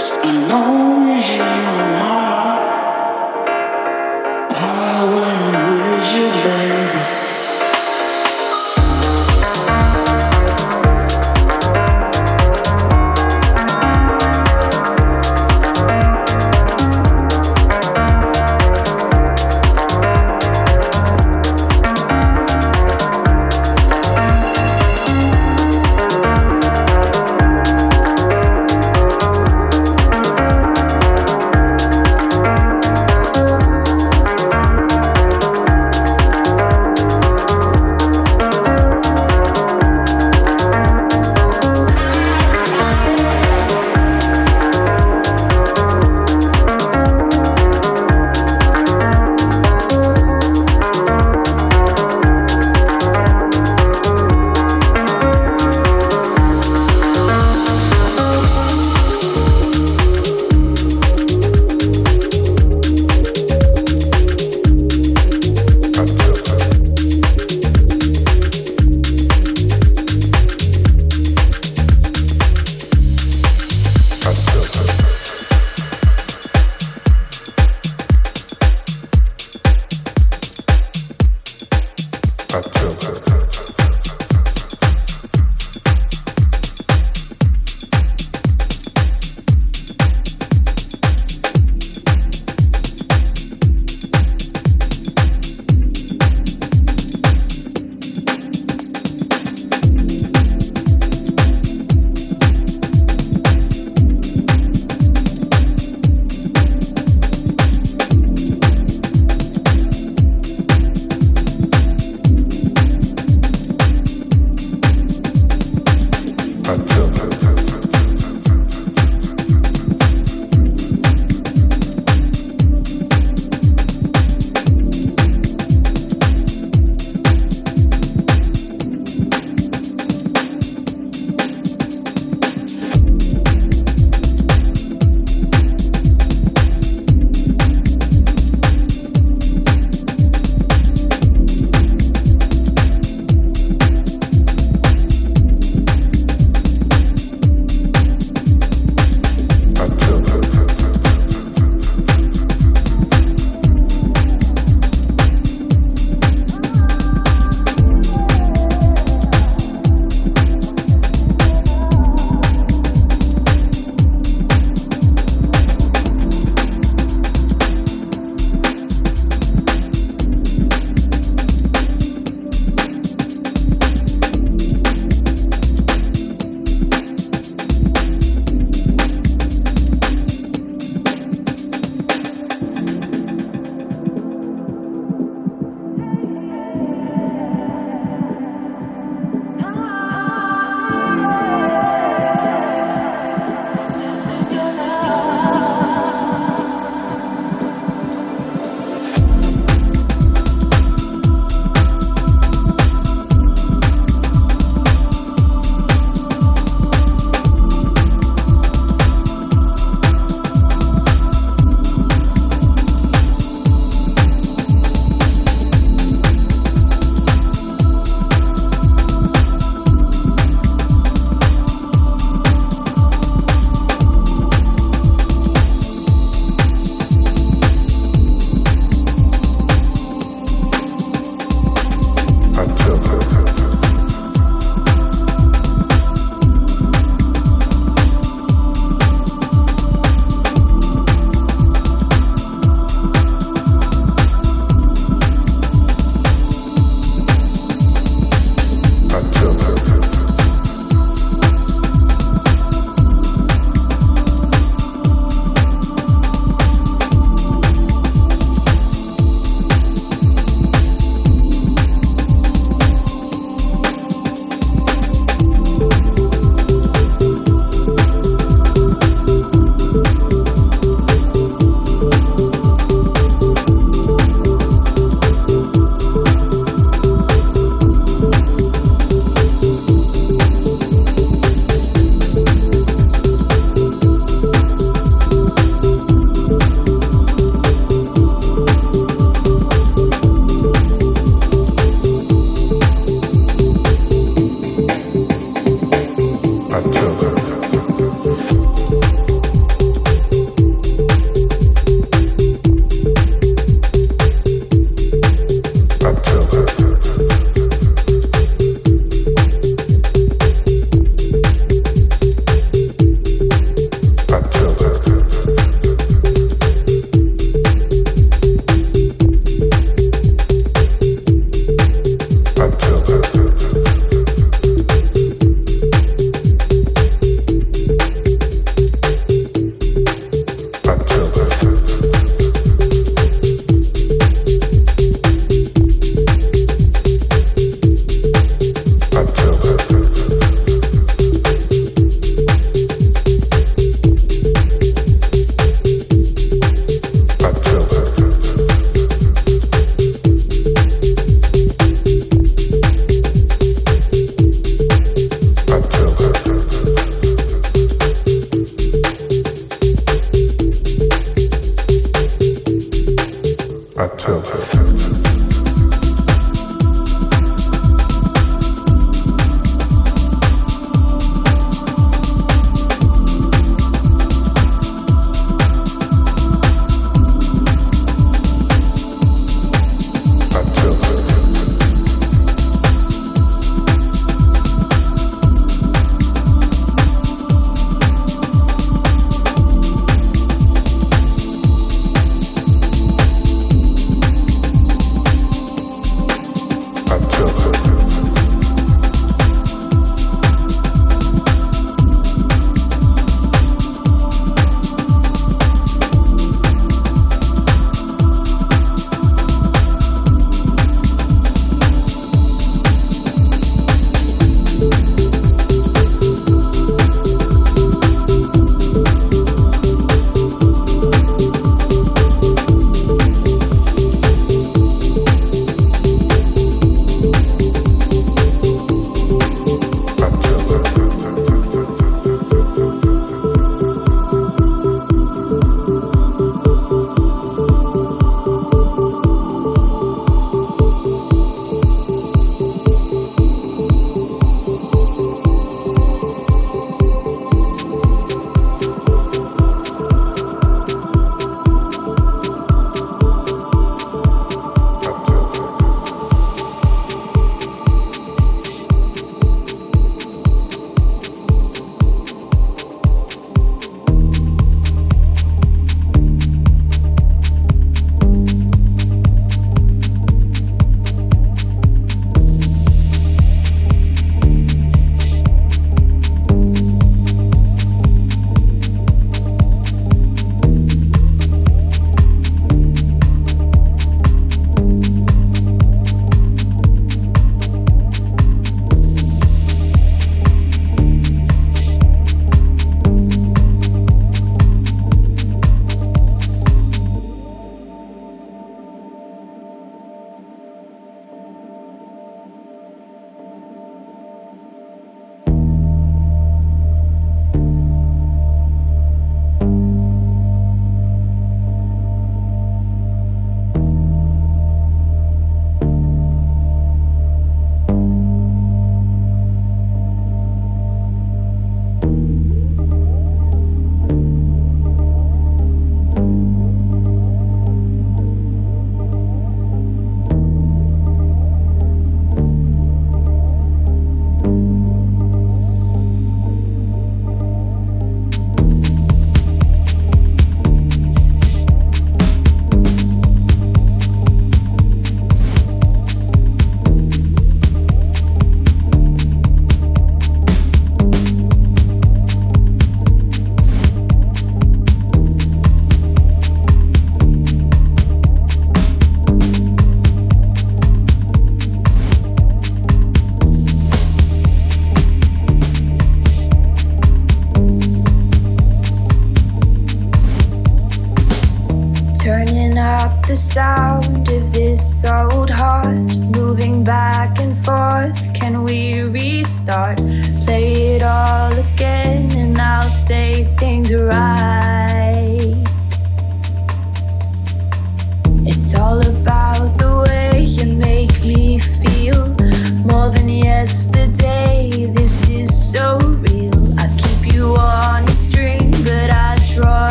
just know you.